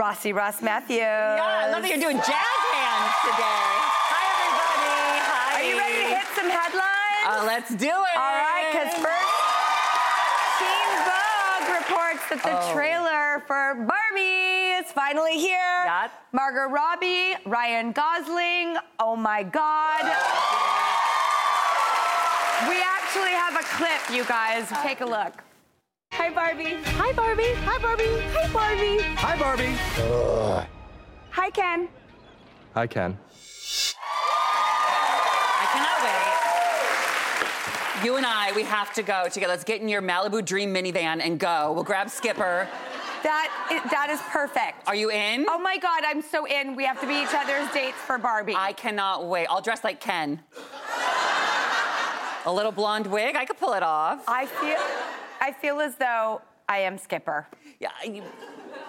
Rossi Ross Mathews. Yeah, I love that you're doing jazz hands today. Hi, everybody. Hi. Are you ready to hit some headlines? Uh, let's do it. All right, because first, Teen Vogue reports that the Oh. trailer for Barbie is finally here. Yep. Margot Robbie, Ryan Gosling. Oh my God. We actually have a clip, you guys. Take a look. Hi, Barbie. Hi, Barbie. Hi, Barbie. Hi, Barbie. Hi, Barbie. Hi, Ken. Hi, Ken. I cannot wait. You and I, we have to go together. Let's get in your Malibu Dream minivan and go. We'll grab Skipper. That is, that is perfect. Are you in? Oh my God, I'm so in. We have to be each other's dates for Barbie. I cannot wait. I'll dress like Ken. A little blonde wig, I could pull it off. I feel, I feel as though I am Skipper. Yeah. You,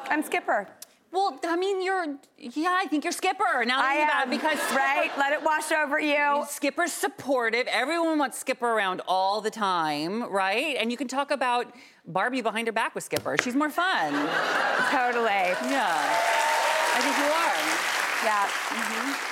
I'm Skipper. well, I mean, you're. Yeah, I think you're Skipper. Now that I am because right. Let it wash over you. Skipper's supportive. Everyone wants Skipper around all the time, right? And you can talk about Barbie behind her back with Skipper. She's more fun. Totally. Yeah. I think you are. Yeah. Mm-hmm.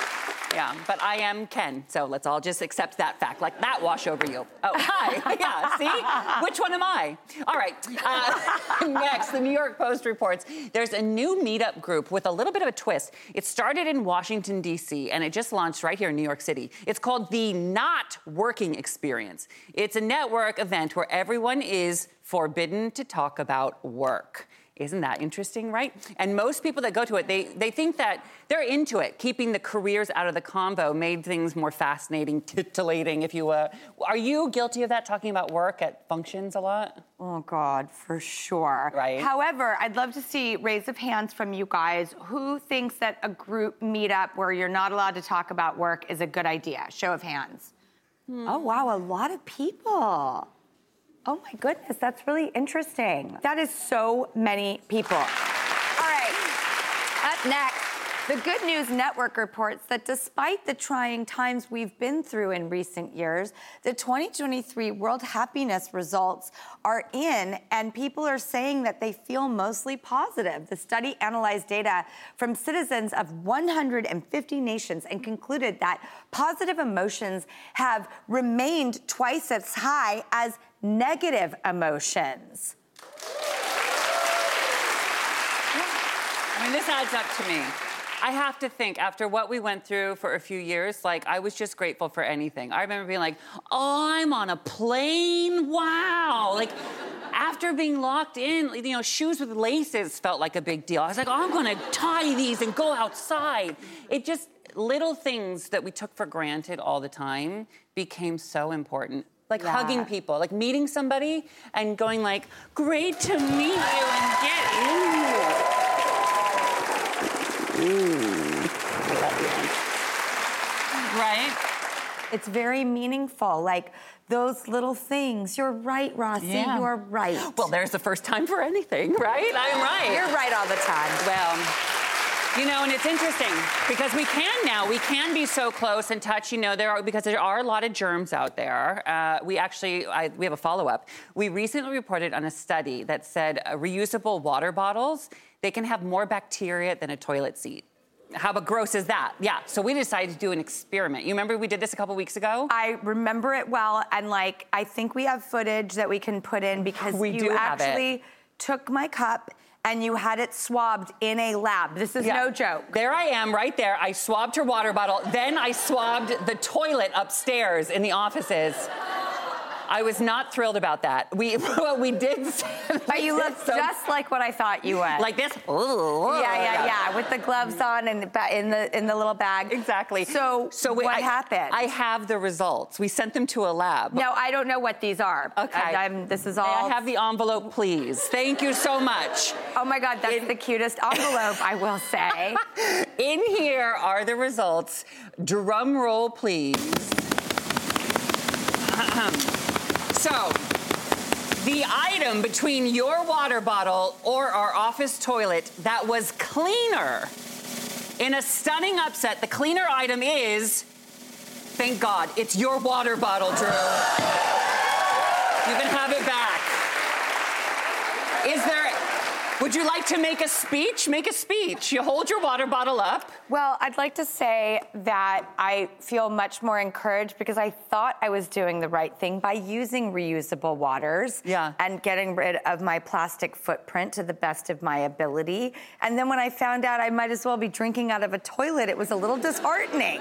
Yeah, but I am Ken, so let's all just accept that fact. Like that wash over you. Oh, hi. yeah, see? Which one am I? All right. Uh, next, the New York Post reports there's a new meetup group with a little bit of a twist. It started in Washington, D.C., and it just launched right here in New York City. It's called the Not Working Experience. It's a network event where everyone is forbidden to talk about work. Isn't that interesting, right? And most people that go to it, they, they think that they're into it. Keeping the careers out of the convo made things more fascinating, titillating, if you uh, Are you guilty of that, talking about work at functions a lot? Oh God, for sure. Right. However, I'd love to see raise of hands from you guys. Who thinks that a group meetup where you're not allowed to talk about work is a good idea? Show of hands. Oh wow, a lot of people. Oh my goodness, that's really interesting. That is so many people. All right, up next, the Good News Network reports that despite the trying times we've been through in recent years, the 2023 World Happiness results are in, and people are saying that they feel mostly positive. The study analyzed data from citizens of 150 nations and concluded that positive emotions have remained twice as high as negative emotions. I mean, this adds up to me. I have to think after what we went through for a few years, like I was just grateful for anything. I remember being like, oh, I'm on a plane. Wow. Like after being locked in, you know, shoes with laces felt like a big deal. I was like, oh, I'm gonna tie these and go outside. It just, little things that we took for granted all the time became so important. Like Yeah. hugging people, like meeting somebody and going like, great to meet you and get ooh. Right? It's very meaningful. Like those little things. You're right, Rossi. Yeah. You're right. Well, there's the first time for anything, right? I'm right. You're right all the time. Well, you know, and it's interesting because we can now. We can be so close and touch. You know, there are because there are a lot of germs out there. Uh, we actually I, we have a follow up. We recently reported on a study that said uh, reusable water bottles they can have more bacteria than a toilet seat. How about gross is that? Yeah. So we decided to do an experiment. You remember we did this a couple weeks ago? I remember it well, and like I think we have footage that we can put in because We you do actually took my cup and you had it swabbed in a lab. This is Yeah. no joke. There I am, right there. I swabbed her water bottle. Then I swabbed the toilet upstairs in the offices. I was not thrilled about that. We what we did. But you look so- just like what I thought you would. like this. yeah, yeah, yeah, with the gloves on and the in the in the little bag. Exactly. So, so what I, happened? I have the results. We sent them to a lab. no, I don't know what these are. Okay. I, am this is May all. I have the envelope, please? Thank you so much. oh my God, that's In- the cutest envelope, I will say. In here are the results. Drum roll, please. So, the item between your water bottle or our office toilet that was cleaner in a stunning upset, the cleaner item is, thank God, it's your water bottle, Drew. You can have it back. Is there, would you like to make a speech? Make a speech. You hold your water bottle up. Well, I'd like to say that I feel much more encouraged because I thought I was doing the right thing by using reusable waters Yeah. and getting rid of my plastic footprint to the best of my ability. And then when I found out I might as well be drinking out of a toilet, it was a little disheartening.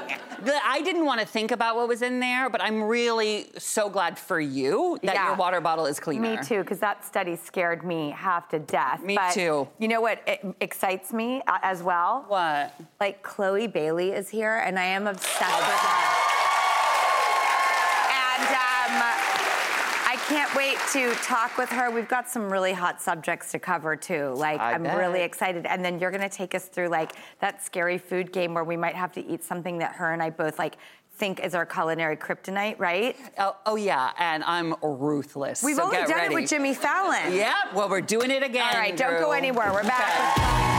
I didn't want to think about what was in there, but I'm really so glad for you that Yeah. your water bottle is cleaner. Me too, because that study scared me half to death. Me But too. You know what it excites me uh, as well? What? Like Chloe Bailey is here, and I am obsessed with her. And um, I can't wait to talk with her. We've got some really hot subjects to cover too. Like I I'm bet. really excited. And then you're gonna take us through like that scary food game where we might have to eat something that her and I both like think is our culinary kryptonite, right? Oh, oh yeah, and I'm ruthless. We've so only done ready. it with Jimmy Fallon. Yeah, well, we're doing it again. All right, don't go anywhere. We're back. Okay.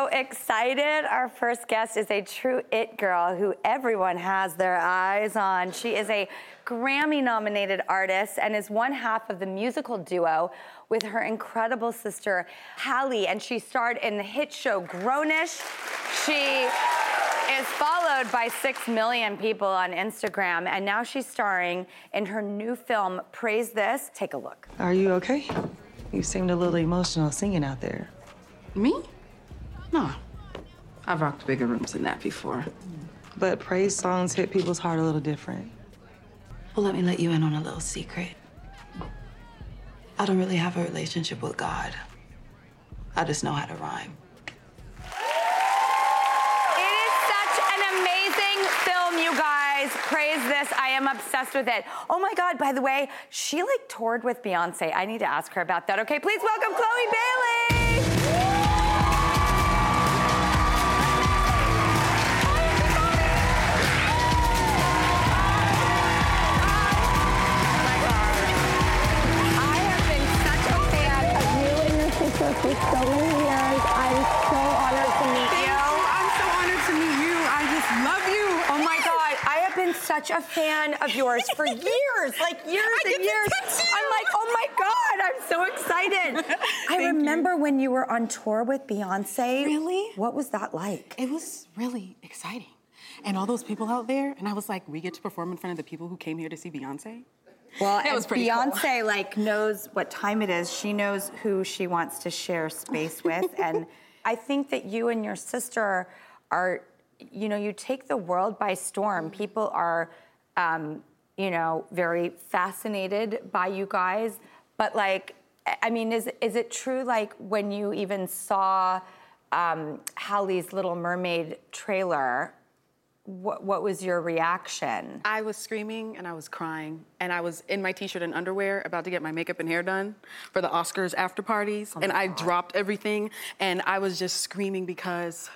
So excited. Our first guest is a true it girl who everyone has their eyes on. She is a Grammy nominated artist and is one half of the musical duo with her incredible sister, Halle, and she starred in the hit show Grown-ish. She is followed by 6 million people on Instagram, and now she's starring in her new film, Praise This. Take a look. Are you okay? You seemed a little emotional singing out there. Me? No. I've rocked bigger rooms than that before. But praise songs hit people's heart a little different. Well, let me let you in on a little secret. I don't really have a relationship with God. I just know how to rhyme. It is such an amazing film, you guys. Praise this. I am obsessed with it. Oh my God, by the way, she like toured with Beyonce. I need to ask her about that. Okay, please welcome Chloe Bailey. Sister so many years. I'm so honored to meet you. I'm so honored to meet you. I just love you. Oh my God, I have been such a fan of yours for years, like years I and years. you. I'm like, oh my God, I'm so excited. I remember when you were on tour with Beyonce. Really? What was that like? It was really exciting. And all those people out there, and I was like, we get to perform in front of the people who came here to see Beyonce. Well, It was pretty cool. Beyonce like knows what time it is. She knows who she wants to share space with, and I think that you and your sister are, you know, you take the world by storm. People are, um, you know, very fascinated by you guys. But like, I mean, is is it true? Like when you even saw um, Halle's Little Mermaid trailer, what, what was your reaction? I was screaming and I was crying, and I was in my t-shirt and underwear about to get my makeup and hair done for the Oscars after parties, oh and I dropped everything, and I was just screaming because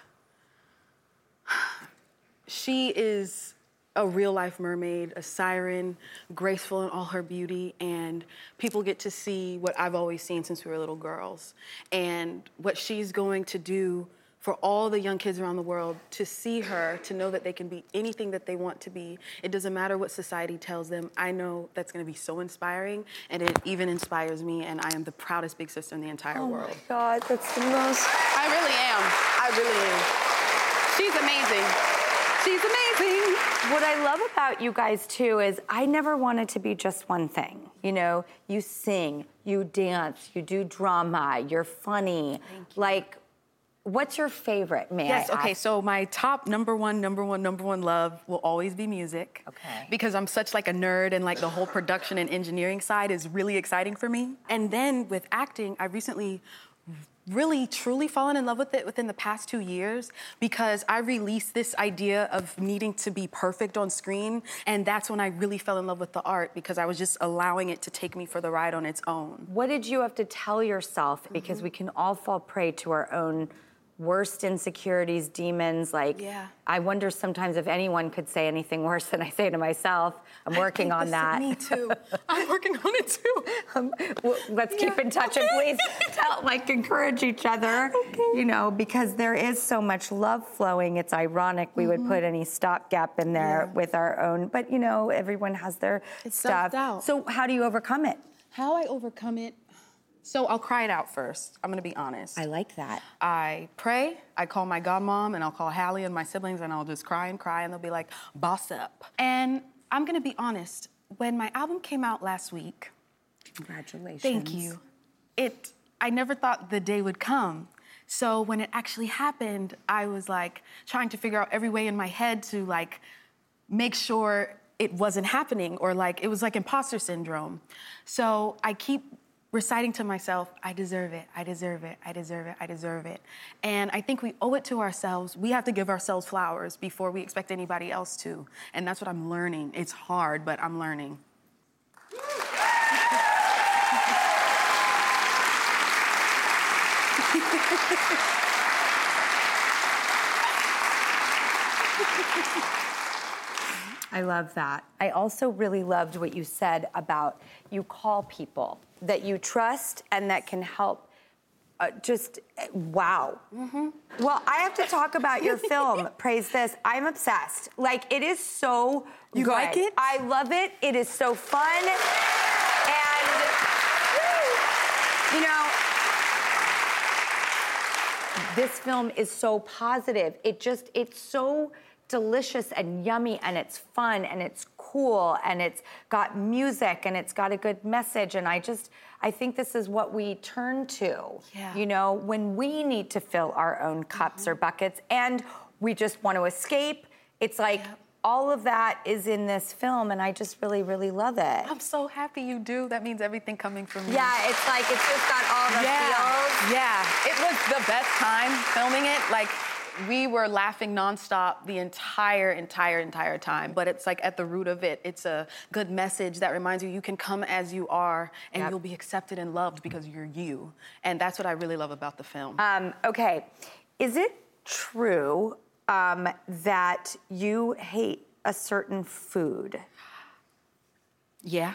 she is a real life mermaid, a siren, graceful in all her beauty, and people get to see what I've always seen since we were little girls. And what she's going to do for all the young kids around the world to see her, to know that they can be anything that they want to be. It doesn't matter what society tells them. I know that's going to be so inspiring, and it even inspires me, and I am the proudest big sister in the entire world. Oh my God, that's the most. I really am. I really am. She's amazing. She's amazing. What I love about you guys too is I never wanted to be just one thing. You know, you sing, you dance, you do drama, you're funny. Like, what's your favorite, man? Yes, okay, so my top number one, number one, number one love will always be music. Okay. Because I'm such like a nerd and like the whole production and engineering side is really exciting for me. And then with acting, I recently really truly fallen in love with it within the past two years because I released this idea of needing to be perfect on screen. And that's when I really fell in love with the art because I was just allowing it to take me for the ride on its own. What did you have to tell yourself? Because Mm-hmm. we can all fall prey to our own worst insecurities, demons. Like, Yeah. I wonder sometimes if anyone could say anything worse than I say to myself. I'm working on that. Me too. I'm working on it too. Um, well, let's keep in touch and please tell, like, encourage each other. You know, because there is so much love flowing. It's ironic we would put any stopgap in there Mm-hmm. Yeah. with our own, but you know, everyone has their It's stuff. So how do you overcome it? How I overcome it. So I'll cry it out first. I'm gonna be honest. I like that. I pray, I call my godmom, and I'll call Halle and my siblings, and I'll just cry and cry, and they'll be like, boss up. And I'm gonna be honest, when my album came out last week, Congratulations. thank you, it, I never thought the day would come. So when it actually happened, I was like trying to figure out every way in my head to like make sure it wasn't happening or like it was like imposter syndrome. So I keep reciting to myself, I deserve it, I deserve it, I deserve it, I deserve it. And I think we owe it to ourselves. We have to give ourselves flowers before we expect anybody else to. And that's what I'm learning. It's hard, but I'm learning. I love that. I also really loved what you said about you call people that you trust and that can help. Uh, just uh, wow. Well, I have to talk about your film. Praise this. I'm obsessed. Like it is so. You good. like it? I love it. It is so fun, and you know, this film is so positive. It just, it's so delicious and yummy and it's fun and it's cool and it's got music and it's got a good message. And I just, I think this is what we turn to, Yeah. you know, when we need to fill our own cups or mm-hmm. buckets and we just want to escape. It's like, all of that is in this film, and I just really, really love it. I'm so happy you do. That means everything coming from you. Yeah, it's like it's just got all the yeah. feels. Yeah, it was the best time filming it. Like we were laughing nonstop the entire, entire, entire time. But it's like at the root of it, it's a good message that reminds you you can come as you are and Yep. you'll be accepted and loved because you're you. And that's what I really love about the film. Um, okay, is it true um, that you hate a certain food? yeah.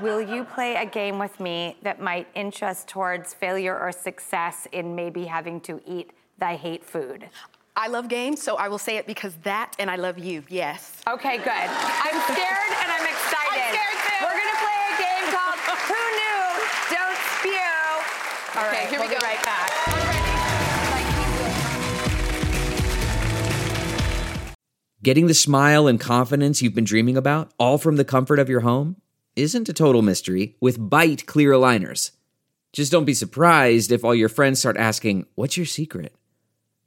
Will you play a game with me that might inch us towards failure or success in maybe having to eat thy hate food? I love games, so I will say it because that and I love you. Yes. Okay, good. I'm scared and I'm excited. I'm scared too. We're gonna play a game called Who Knew, Don't Spew. All Okay, right, here we'll we be go. right back. Getting the smile and confidence you've been dreaming about, all from the comfort of your home, isn't a total mystery with Byte Clear Aligners. Just don't be surprised if all your friends start asking, What's your secret?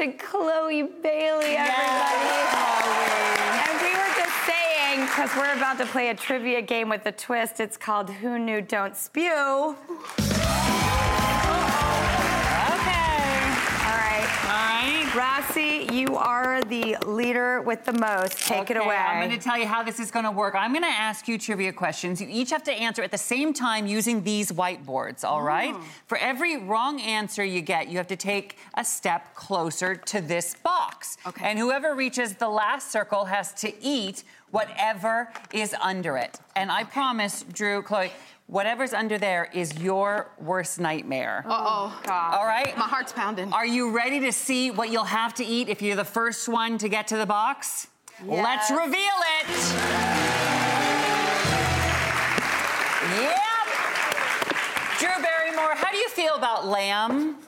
And talented Chloe Bailey, everybody. And we were just saying, because we're about to play a trivia game with a twist, it's called Who Knew Don't Spew. Okay. All right. All right. Rossi, you are the leader with the most. Take it away. I'm going to tell you how this is going to work. I'm going to ask you trivia questions. You each have to answer at the same time using these whiteboards, all right? Oh. For every wrong answer you get, you have to take a step closer to this box. Okay. And whoever reaches the last circle has to eat whatever is under it. And I promise, Drew, Chloe, whatever's under there is your worst nightmare. Uh-oh. God. All right? My heart's pounding. Are you ready to see what you'll have to eat if you're the first one to get to the box? Let's reveal it. Yep. Drew Barrymore, how do you feel about lamb?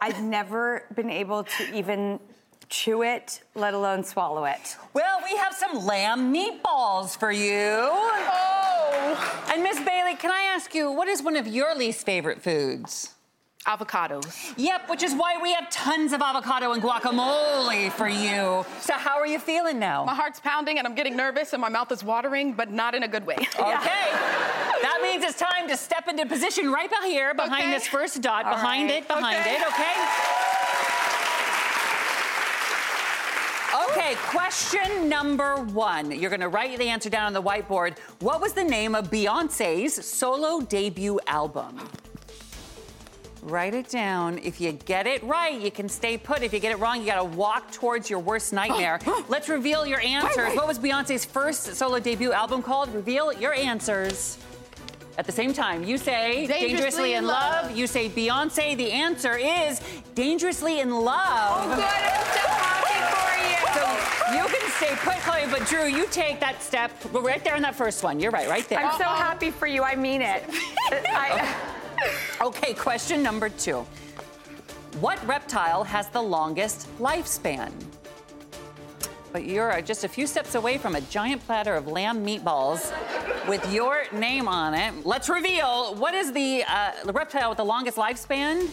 I've never been able to even chew it, let alone swallow it. Well, we have some lamb meatballs for you. Oh. And Miss Bailey, can I ask you, what is one of your least favorite foods? Avocados. Yep, which is why we have tons of avocado and guacamole for you. So, how are you feeling now? My heart's pounding and I'm getting nervous and my mouth is watering, but not in a good way. Okay. That means it's time to step into position right behind here, behind Okay. this first dot, All behind right. it, behind Okay. it, okay? Okay, question number one. You're gonna write the answer down on the whiteboard. What was the name of Beyonce's solo debut album? Write it down. If you get it right, you can stay put. If you get it wrong, you gotta walk towards your worst nightmare. Let's reveal your answers. What was Beyonce's first solo debut album called? Reveal your answers. At the same time, you say Dangerously, Dangerously in love. Love. You say Beyonce. The answer is Dangerously in Love. Oh, good, I'm so happy for you. You can stay put, Chloe, but Drew, you take that step. Go right there in that first one. You're right, right there. I'm so happy for you. I mean it. I, Okay, question number two. What reptile has the longest lifespan? But you're just a few steps away from a giant platter of lamb meatballs with your name on it. Let's reveal what is the, uh, the reptile with the longest lifespan?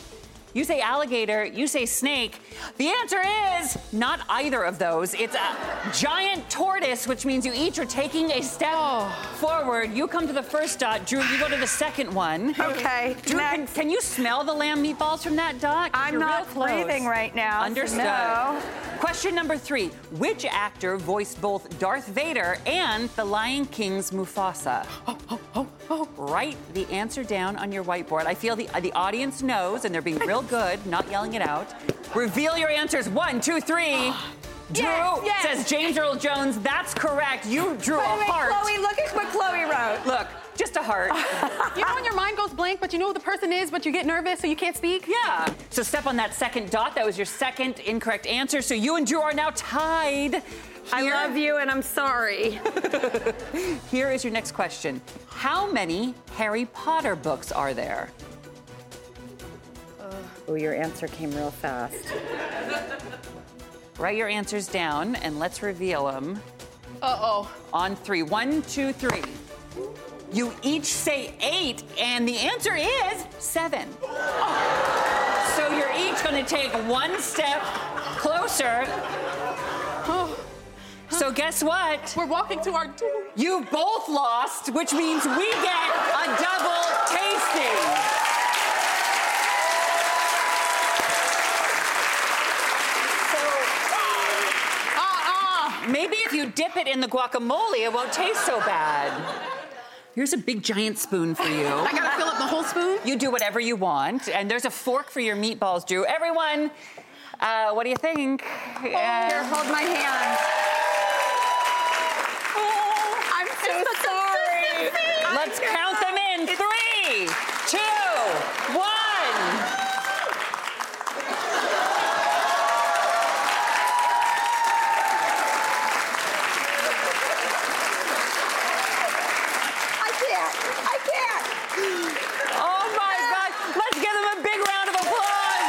You say alligator, you say snake. The answer is not either of those. It's a giant tortoise, which means you each are taking a step Oh. forward. You come to the first dot. Drew, you go to the second one. Okay, Drew, can, next. can you smell the lamb meatballs from that dot? I'm not breathing right now. Understood. no. Question number three Which actor voiced both Darth Vader and the Lion King's Mufasa? Oh, oh, oh, Write the answer down on your whiteboard. I feel the, the audience knows, and they're being real good, not yelling it out. Reveal your answers. One, two, three. Drew Yes, yes. says James Earl Jones. That's correct. You drew By a way, heart. Chloe, look at what Chloe wrote. Look, just a heart. You know when your mind goes blank, but you know who the person is, but you get nervous so you can't speak? Yeah. So step on that second dot. That was your second incorrect answer. So you and Drew are now tied. I love you and I'm sorry. Here is your next question. How many Harry Potter books are there? Oh, your answer came real fast. Write your answers down and let's reveal them Uh oh. on three. One, two, three. You each say eight, and the answer is seven. So you're each going to take one step closer. So guess what? We're walking to our doom. You both lost, which means we get a double tasting. Uh-uh. Maybe if you dip it in the guacamole, it won't taste so bad. Here's a big giant spoon for you. I gotta fill up the whole spoon? You do whatever you want, and there's a fork for your meatballs, Drew. Everyone, uh, what do you think? Here, Uh, hold my hand. Let's count them in. Three, two, one. I can't. I can't. Oh my God! Let's give them a big round of applause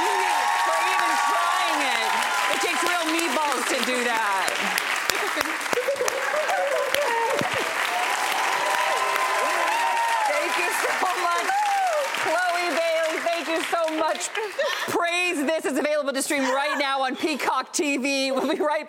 for even trying it. It takes real meatballs to do that. Thank you so much, Chloe Bailey. Thank you so much. Praise This is available to stream right now on Peacock TV. We'll be right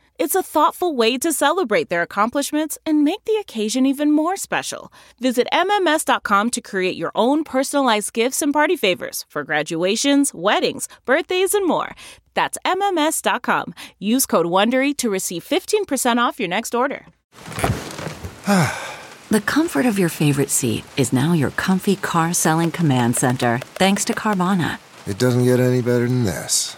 It's a thoughtful way to celebrate their accomplishments and make the occasion even more special. Visit MMS.com to create your own personalized gifts and party favors for graduations, weddings, birthdays, and more. That's MMS.com. Use code WONDERY to receive 15% off your next order. The comfort of your favorite seat is now your comfy car selling command center, thanks to Carvana. It doesn't get any better than this.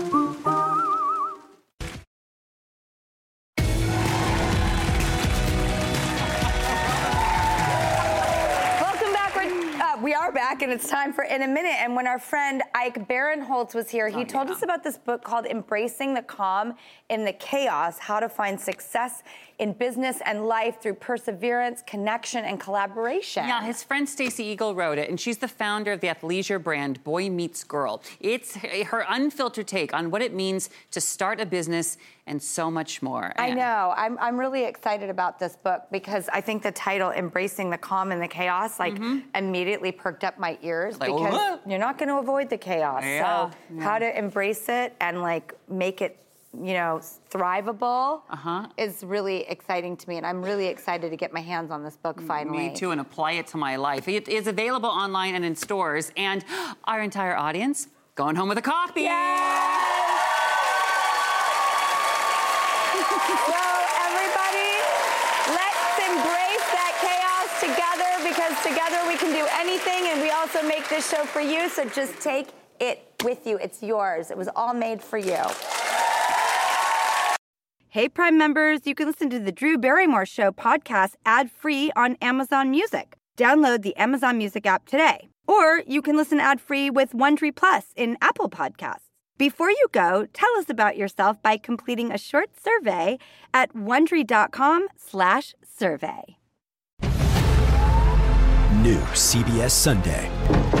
And it's time for In a Minute. And when our friend Ike Barinholtz was here, he oh, told us about this book called Embracing the Calm in the Chaos How to Find Success in Business and Life Through Perseverance, Connection, and Collaboration. Yeah, his friend Stacy Igel wrote it, and she's the founder of the athleisure brand Boy Meets Girl. It's her unfiltered take on what it means to start a business and so much more. I know. I'm, I'm really excited about this book because I think the title, Embracing the Calm and the Chaos, like mm-hmm. immediately perked up my ears Like, because what? you're not going to avoid the chaos. Yeah, So, yeah. how to embrace it and like make it, you know, thrivable Uh-huh. is really exciting to me. And I'm really excited to get my hands on this book finally. Me too, and apply it to my life. It is available online and in stores, and our entire audience going home with a copy. So, everybody, let's embrace that chaos together because together we can do anything and we also make this show for you. So, just take it with you. It's yours. It was all made for you. Hey, Prime members, you can listen to the Drew Barrymore Show podcast ad free on Amazon Music. Download the Amazon Music app today. Or you can listen ad free with Wondery Plus in Apple Podcasts. Before you go, tell us about yourself by completing a short survey at wondery.com/slash survey. New CBS Sunday.